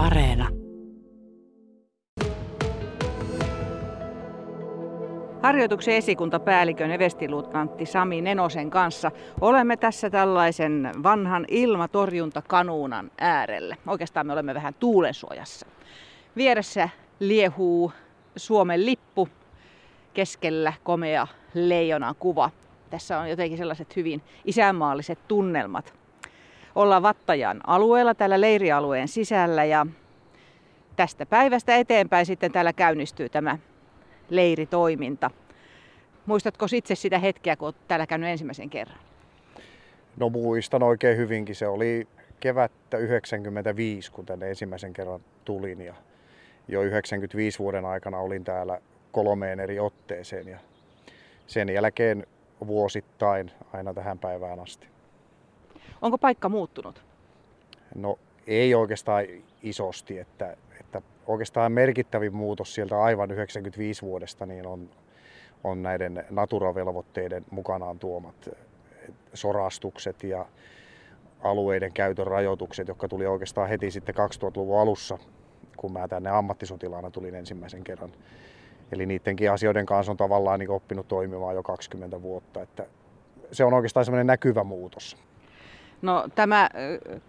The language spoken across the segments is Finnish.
Areena. Harjoituksen esikuntapäällikön evestiluutnantti Sami Nenosen kanssa olemme tässä tällaisen vanhan ilmatorjuntakanuunan äärellä. Oikeastaan me olemme vähän tuulensuojassa. Vieressä liehuu Suomen lippu, keskellä komea leijonan kuva. Tässä on jotenkin sellaiset hyvin isänmaalliset tunnelmat. Ollaan Vattajan alueella, täällä leirialueen sisällä ja tästä päivästä eteenpäin sitten täällä käynnistyy tämä leiritoiminta. Muistatko itse sitä hetkeä, kun olet täällä käynyt ensimmäisen kerran? No muistan oikein hyvinkin. Se oli kevättä 95, kun tänne ensimmäisen kerran tulin. Ja jo 95 vuoden aikana olin täällä kolmeen eri otteeseen. Ja sen jälkeen vuosittain aina tähän päivään asti. Onko paikka muuttunut? No ei oikeastaan isosti, että, että oikeastaan merkittävin muutos sieltä aivan 95 vuodesta niin on, on näiden naturavelvoitteiden mukanaan tuomat sorastukset ja alueiden käytön rajoitukset, jotka tuli oikeastaan heti sitten 2000-luvun alussa, kun mä tänne ammattisotilaana tulin ensimmäisen kerran. Eli niidenkin asioiden kanssa on tavallaan niin oppinut toimimaan jo 20 vuotta. Että se on oikeastaan semmoinen näkyvä muutos. No, tämä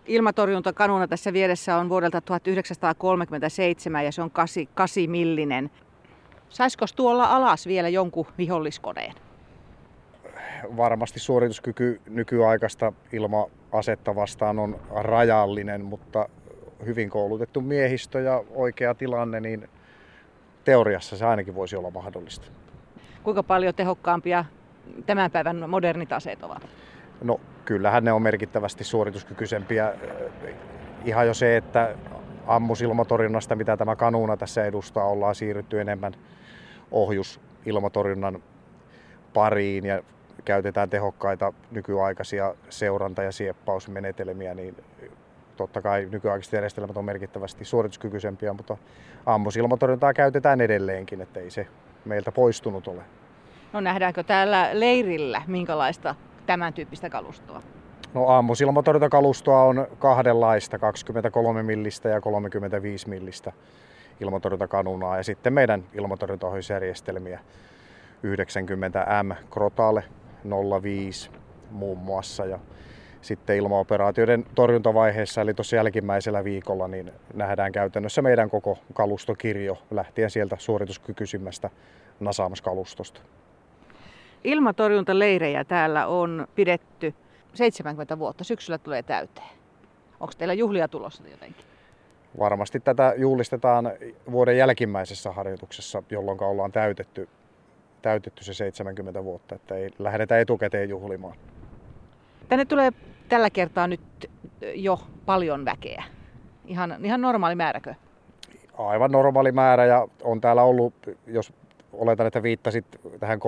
ilmatorjuntakanuna tässä vieressä on vuodelta 1937 ja se on 8, 8 millinen. Saisiko tuolla alas vielä jonkun viholliskoneen? Varmasti suorituskyky nykyaikaista ilma-asetta vastaan on rajallinen, mutta hyvin koulutettu miehistö ja oikea tilanne, niin teoriassa se ainakin voisi olla mahdollista. Kuinka paljon tehokkaampia tämän päivän modernit aseet ovat? No kyllähän ne on merkittävästi suorituskykyisempiä. Ihan jo se, että ammusilmatorjunnasta, mitä tämä kanuuna tässä edustaa, ollaan siirrytty enemmän ohjusilmatorjunnan pariin ja käytetään tehokkaita nykyaikaisia seuranta- ja sieppausmenetelmiä, niin totta kai nykyaikaiset järjestelmät on merkittävästi suorituskykyisempiä, mutta ammusilmatorjuntaa käytetään edelleenkin, että ei se meiltä poistunut ole. No nähdäänkö täällä leirillä minkälaista tämän tyyppistä kalustoa? No ammusilmatorjuntakalustoa on kahdenlaista, 23 millistä ja 35 millistä ilmatorjuntakanunaa ja sitten meidän ilmatorjuntaohjausjärjestelmiä 90M Krotale 05 muun muassa ja sitten ilmaoperaatioiden torjuntavaiheessa, eli tuossa jälkimmäisellä viikolla, niin nähdään käytännössä meidän koko kalustokirjo lähtien sieltä suorituskykyisimmästä Nasams-kalustosta. Ilmatorjuntaleirejä täällä on pidetty 70 vuotta. Syksyllä tulee täyteen. Onko teillä juhlia tulossa jotenkin? Varmasti tätä juhlistetaan vuoden jälkimmäisessä harjoituksessa, jolloin ollaan täytetty, täytetty se 70 vuotta, että ei lähdetä etukäteen juhlimaan. Tänne tulee tällä kertaa nyt jo paljon väkeä. Ihan, ihan normaali määräkö? Aivan normaali määrä ja on täällä ollut, jos oletan, että viittasit tähän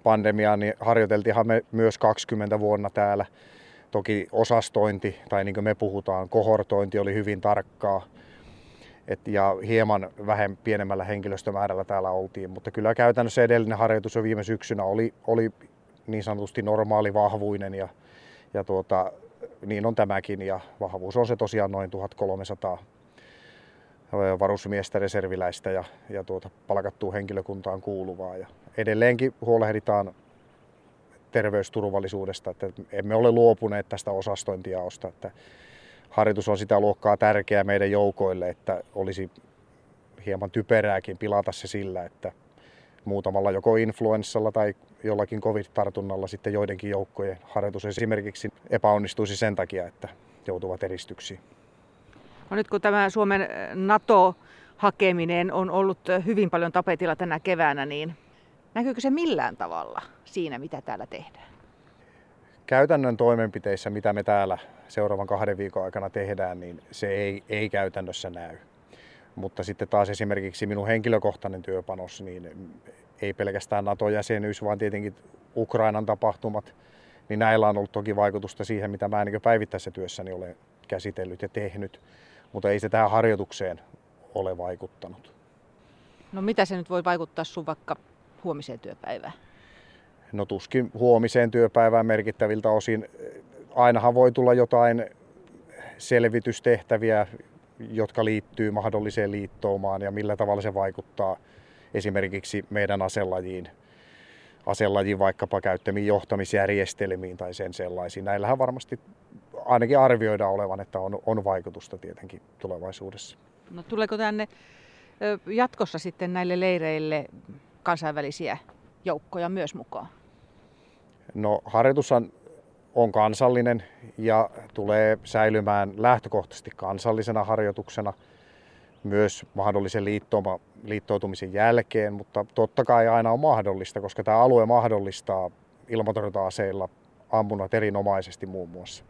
covid-pandemiaan, niin harjoiteltiinhan me myös 20 vuonna täällä. Toki osastointi, tai niin kuin me puhutaan, kohortointi oli hyvin tarkkaa. Et, ja hieman vähän pienemmällä henkilöstömäärällä täällä oltiin, mutta kyllä käytännössä edellinen harjoitus jo viime syksynä oli, oli niin sanotusti normaali vahvuinen ja ja tuota, niin on tämäkin ja vahvuus on se tosiaan noin 1300 varusmiestä, reserviläistä ja, ja tuota, palkattua henkilökuntaan kuuluvaa. Ja edelleenkin huolehditaan terveysturvallisuudesta, että emme ole luopuneet tästä osastointiaosta, että harjoitus on sitä luokkaa tärkeää meidän joukoille, että olisi hieman typerääkin pilata se sillä, että muutamalla joko influenssalla tai jollakin covid-tartunnalla sitten joidenkin joukkojen harjoitus esimerkiksi epäonnistuisi sen takia, että joutuvat eristyksiin. No nyt kun tämä Suomen NATO-hakeminen on ollut hyvin paljon tapetilla tänä keväänä, niin näkyykö se millään tavalla siinä, mitä täällä tehdään? Käytännön toimenpiteissä, mitä me täällä seuraavan kahden viikon aikana tehdään, niin se ei, ei käytännössä näy. Mutta sitten taas esimerkiksi minun henkilökohtainen työpanos, niin ei pelkästään NATO-jäsenyys, vaan tietenkin Ukrainan tapahtumat, niin näillä on ollut toki vaikutusta siihen, mitä mä niin päivittäisessä työssäni olen käsitellyt ja tehnyt, mutta ei se tähän harjoitukseen ole vaikuttanut. No mitä se nyt voi vaikuttaa sun vaikka huomiseen työpäivään? No tuskin huomiseen työpäivään merkittäviltä osin. Ainahan voi tulla jotain selvitystehtäviä, jotka liittyy mahdolliseen liittoumaan ja millä tavalla se vaikuttaa esimerkiksi meidän aselajiin, aselajin vaikkapa käyttämiin johtamisjärjestelmiin tai sen sellaisiin. Näillähän varmasti ainakin arvioidaan olevan, että on, on vaikutusta tietenkin tulevaisuudessa. No tuleeko tänne jatkossa sitten näille leireille kansainvälisiä joukkoja myös mukaan? No harjoitus on kansallinen ja tulee säilymään lähtökohtaisesti kansallisena harjoituksena myös mahdollisen liittouma, liittoutumisen jälkeen, mutta totta kai aina on mahdollista, koska tämä alue mahdollistaa ilmatorjunta-aseilla ammunnat erinomaisesti muun muassa.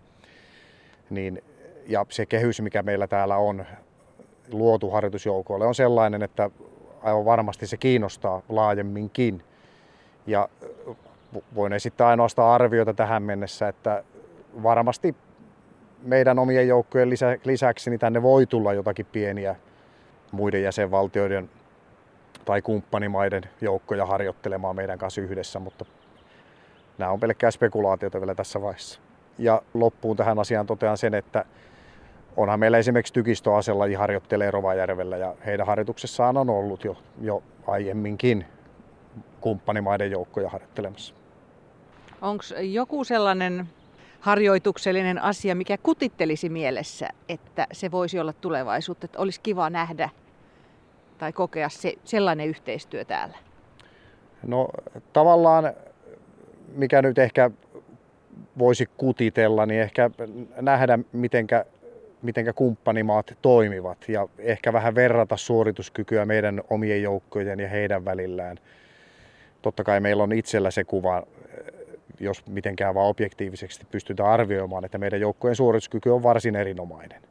Niin, ja se kehys, mikä meillä täällä on luotu harjoitusjoukoille, on sellainen, että aivan varmasti se kiinnostaa laajemminkin. Ja voin esittää ainoastaan arviota tähän mennessä, että varmasti meidän omien joukkojen lisäksi niin tänne voi tulla jotakin pieniä muiden jäsenvaltioiden tai kumppanimaiden joukkoja harjoittelemaan meidän kanssa yhdessä, mutta nämä on pelkkää spekulaatiota vielä tässä vaiheessa. Ja loppuun tähän asiaan totean sen, että onhan meillä esimerkiksi tykistöasella harjoittelee Rovajärvellä ja heidän harjoituksessaan on ollut jo, jo aiemminkin kumppanimaiden joukkoja harjoittelemassa. Onko joku sellainen harjoituksellinen asia, mikä kutittelisi mielessä, että se voisi olla tulevaisuutta, että olisi kiva nähdä tai kokea se, sellainen yhteistyö täällä? No tavallaan, mikä nyt ehkä voisi kutitella, niin ehkä nähdä, mitenkä, mitenkä kumppanimaat toimivat ja ehkä vähän verrata suorituskykyä meidän omien joukkojen ja heidän välillään. Totta kai meillä on itsellä se kuva jos mitenkään vaan objektiivisesti pystytään arvioimaan, että meidän joukkojen suorituskyky on varsin erinomainen.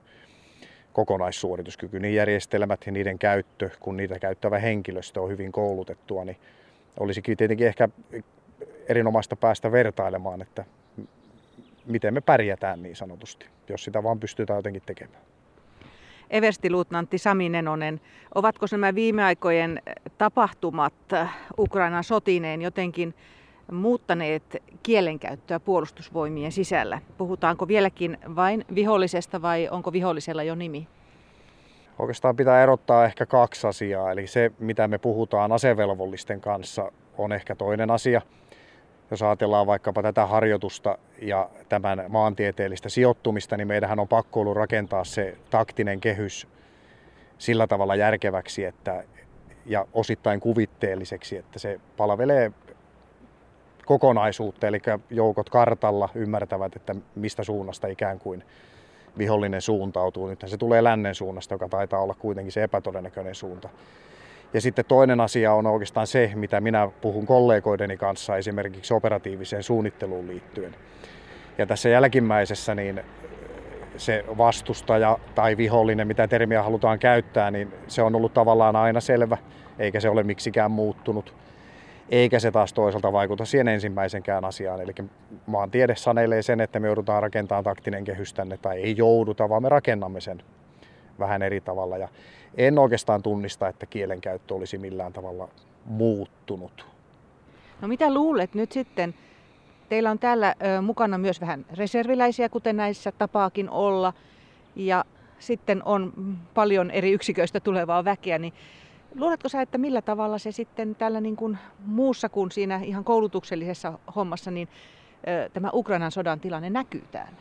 Kokonaissuorituskyky, niin järjestelmät ja niiden käyttö, kun niitä käyttävä henkilöstö on hyvin koulutettua, niin olisikin tietenkin ehkä erinomaista päästä vertailemaan, että miten me pärjätään niin sanotusti, jos sitä vaan pystytään jotenkin tekemään. Everstiluutnantti Sami Nenonen, ovatko nämä viime aikojen tapahtumat Ukrainan sotineen jotenkin muuttaneet kielenkäyttöä puolustusvoimien sisällä? Puhutaanko vieläkin vain vihollisesta vai onko vihollisella jo nimi? Oikeastaan pitää erottaa ehkä kaksi asiaa. Eli se, mitä me puhutaan asevelvollisten kanssa, on ehkä toinen asia. Jos ajatellaan vaikkapa tätä harjoitusta ja tämän maantieteellistä sijoittumista, niin meidän on pakko ollut rakentaa se taktinen kehys sillä tavalla järkeväksi että, ja osittain kuvitteelliseksi, että se palvelee kokonaisuutta, eli joukot kartalla ymmärtävät, että mistä suunnasta ikään kuin vihollinen suuntautuu. Nyt se tulee lännen suunnasta, joka taitaa olla kuitenkin se epätodennäköinen suunta. Ja sitten toinen asia on oikeastaan se, mitä minä puhun kollegoideni kanssa esimerkiksi operatiiviseen suunnitteluun liittyen. Ja tässä jälkimmäisessä niin se vastustaja tai vihollinen, mitä termiä halutaan käyttää, niin se on ollut tavallaan aina selvä, eikä se ole miksikään muuttunut eikä se taas toisaalta vaikuta siihen ensimmäisenkään asiaan. Eli maantiede sanelee sen, että me joudutaan rakentamaan taktinen kehys tänne, tai ei jouduta, vaan me rakennamme sen vähän eri tavalla. Ja en oikeastaan tunnista, että kielenkäyttö olisi millään tavalla muuttunut. No mitä luulet nyt sitten? Teillä on täällä ö, mukana myös vähän reserviläisiä, kuten näissä tapaakin olla. Ja sitten on paljon eri yksiköistä tulevaa väkeä, niin Luuletko sä, että millä tavalla se sitten tällä niin kuin muussa kuin siinä ihan koulutuksellisessa hommassa, niin tämä Ukrainan sodan tilanne näkyy täällä?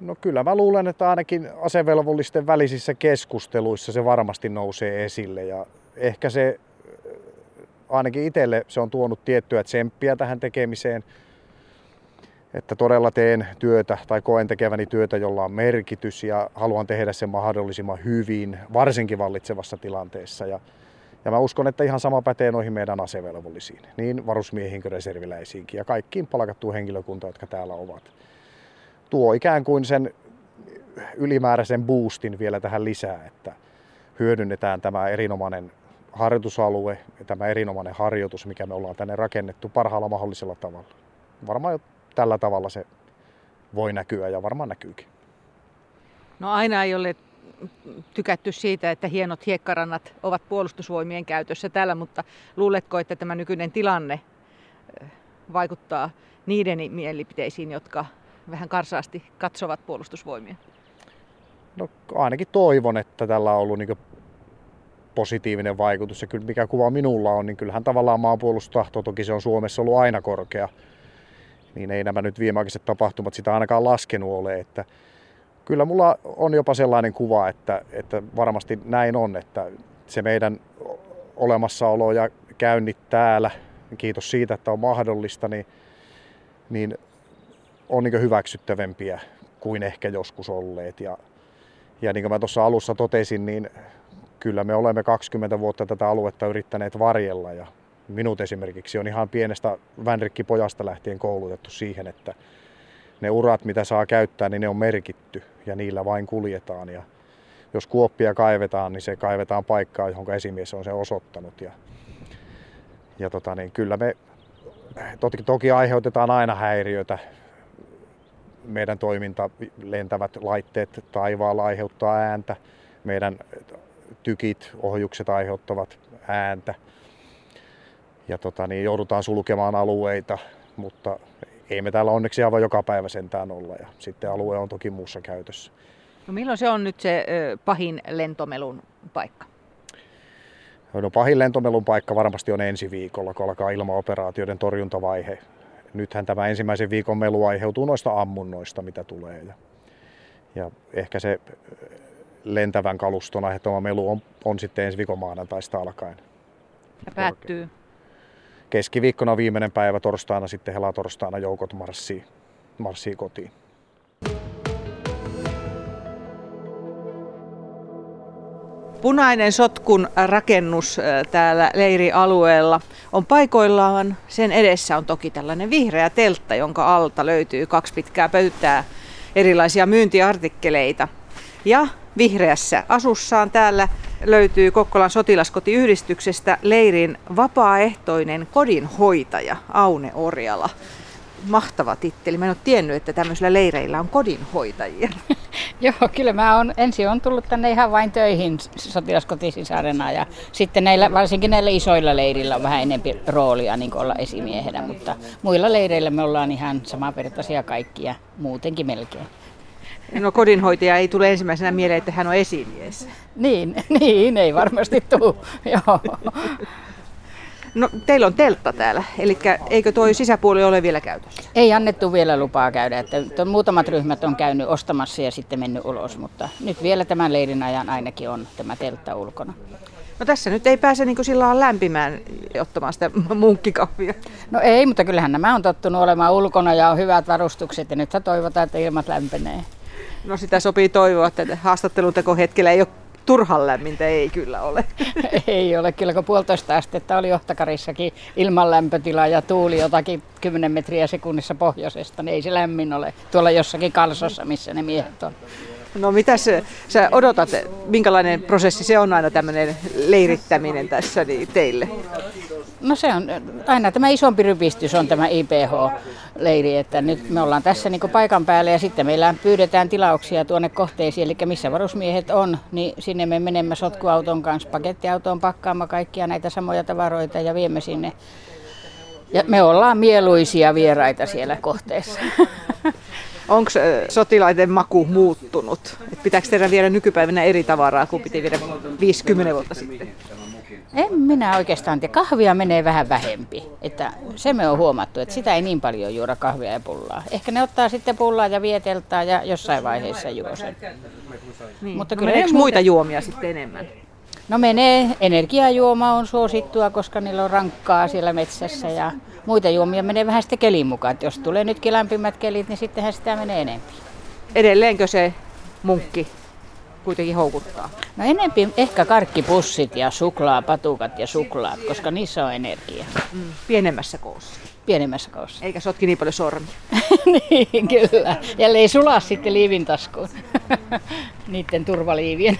No kyllä mä luulen, että ainakin asevelvollisten välisissä keskusteluissa se varmasti nousee esille ja ehkä se ainakin itselle se on tuonut tiettyä tsemppiä tähän tekemiseen, että todella teen työtä tai koen tekeväni työtä, jolla on merkitys ja haluan tehdä sen mahdollisimman hyvin, varsinkin vallitsevassa tilanteessa. Ja, ja mä uskon, että ihan sama pätee noihin meidän asevelvollisiin, niin varusmiehiin kuin reserviläisiinkin ja kaikkiin palkattuun henkilökuntaan, jotka täällä ovat. Tuo ikään kuin sen ylimääräisen boostin vielä tähän lisää, että hyödynnetään tämä erinomainen harjoitusalue tämä erinomainen harjoitus, mikä me ollaan tänne rakennettu parhaalla mahdollisella tavalla. Varmaan tällä tavalla se voi näkyä ja varmaan näkyykin. No aina ei ole tykätty siitä, että hienot hiekkarannat ovat puolustusvoimien käytössä täällä, mutta luuletko, että tämä nykyinen tilanne vaikuttaa niiden mielipiteisiin, jotka vähän karsaasti katsovat puolustusvoimia? No ainakin toivon, että tällä on ollut niin positiivinen vaikutus. Ja kyllä mikä kuva minulla on, niin kyllähän tavallaan maanpuolustustahto, toki se on Suomessa ollut aina korkea, niin ei nämä nyt viimeaikaiset tapahtumat sitä ainakaan laskenut ole. Että kyllä mulla on jopa sellainen kuva, että, että varmasti näin on, että se meidän olemassaolo ja käynnit täällä, kiitos siitä, että on mahdollista, niin, niin on niin hyväksyttävämpiä kuin ehkä joskus olleet. Ja, ja niin kuin mä tuossa alussa totesin, niin kyllä me olemme 20 vuotta tätä aluetta yrittäneet varjella ja minut esimerkiksi on ihan pienestä vänrikkipojasta lähtien koulutettu siihen, että ne urat, mitä saa käyttää, niin ne on merkitty ja niillä vain kuljetaan. Ja jos kuoppia kaivetaan, niin se kaivetaan paikkaan, johon esimies on se osoittanut. Ja, ja tota, niin kyllä me toki, toki aiheutetaan aina häiriötä. Meidän toiminta, lentävät laitteet taivaalla aiheuttaa ääntä. Meidän tykit, ohjukset aiheuttavat ääntä. Ja tota, niin joudutaan sulkemaan alueita, mutta ei me täällä onneksi aivan joka päivä sentään olla. Ja sitten alue on toki muussa käytössä. No milloin se on nyt se pahin lentomelun paikka? No pahin lentomelun paikka varmasti on ensi viikolla, kun alkaa ilmaoperaatioiden torjuntavaihe. Nythän tämä ensimmäisen viikon melu aiheutuu noista ammunnoista, mitä tulee. Ja, ja ehkä se lentävän kaluston aiheuttama melu on, on sitten ensi viikon maanantaista alkaen. Ja päättyy? Keskiviikkona viimeinen päivä, torstaina sitten helatorstaina joukot marssii, marssii kotiin. Punainen sotkun rakennus täällä leirialueella on paikoillaan. Sen edessä on toki tällainen vihreä teltta, jonka alta löytyy kaksi pitkää pöytää erilaisia myyntiartikkeleita. Ja vihreässä asussaan täällä löytyy Kokkolan sotilaskotiyhdistyksestä leirin vapaaehtoinen kodinhoitaja Aune Orjala. Mahtava titteli. Mä en ole tiennyt, että tämmöisillä leireillä on kodinhoitajia. Joo, kyllä mä oon, ensin on tullut tänne ihan vain töihin sotilaskotisisarena ja sitten näillä, varsinkin näillä isoilla leirillä on vähän enemmän roolia niin olla esimiehenä, mutta muilla leireillä me ollaan ihan samanvertaisia kaikkia, muutenkin melkein. No kodinhoitaja ei tule ensimmäisenä mieleen, että hän on esimies. Niin, niin ei varmasti tule. Joo. No teillä on teltta täällä, eli eikö tuo sisäpuoli ole vielä käytössä? Ei annettu vielä lupaa käydä, että muutamat ryhmät on käynyt ostamassa ja sitten mennyt ulos, mutta nyt vielä tämän leirin ajan ainakin on tämä teltta ulkona. No tässä nyt ei pääse niin sillä lämpimään ottamaan sitä munkkikahvia. No ei, mutta kyllähän nämä on tottunut olemaan ulkona ja on hyvät varustukset ja nyt toivotaan, että ilmat lämpenee. No sitä sopii toivoa, että haastatteluteko hetkellä ei ole turhan lämmintä, ei kyllä ole. ei ole, kyllä kun puolitoista astetta oli Ohtakarissakin ilman lämpötila ja tuuli jotakin 10 metriä sekunnissa pohjoisesta, niin ei se lämmin ole tuolla jossakin kalsossa, missä ne miehet on. No mitä sä odotat, minkälainen prosessi se on aina tämmöinen leirittäminen tässä niin teille? No se on aina tämä isompi rypistys on tämä IPH-leiri, että nyt me ollaan tässä niin paikan päällä ja sitten meillä pyydetään tilauksia tuonne kohteisiin, eli missä varusmiehet on, niin sinne me menemme sotkuauton kanssa, pakettiautoon pakkaamaan kaikkia näitä samoja tavaroita ja viemme sinne. Ja me ollaan mieluisia vieraita siellä kohteessa. Onko sotilaiden maku muuttunut? Et pitääkö tehdä viedä nykypäivänä eri tavaraa kuin piti viedä 50 vuotta sitten? En minä oikeastaan tiedä. Kahvia menee vähän vähempi. Että se me on huomattu, että sitä ei niin paljon juoda kahvia ja pullaa. Ehkä ne ottaa sitten pullaa ja vieteltaa ja jossain vaiheessa juo sen. Niin. Mutta no kyllä muita muuten... juomia sitten enemmän? No menee. Energiajuoma on suosittua, koska niillä on rankkaa siellä metsässä ja muita juomia menee vähän sitten kelin mukaan. Että jos tulee nytkin lämpimät kelit, niin sittenhän sitä menee enemmän. Edelleenkö se munkki kuitenkin houkuttaa? No enempi ehkä karkkipussit ja suklaapatukat ja suklaat, koska niissä on energiaa. Mm, pienemmässä koossa. Pienemmässä koossa. Eikä sotki niin paljon sormi. niin, kyllä. Ja ei sulaa sitten liivin taskuun. Niiden turvaliivien.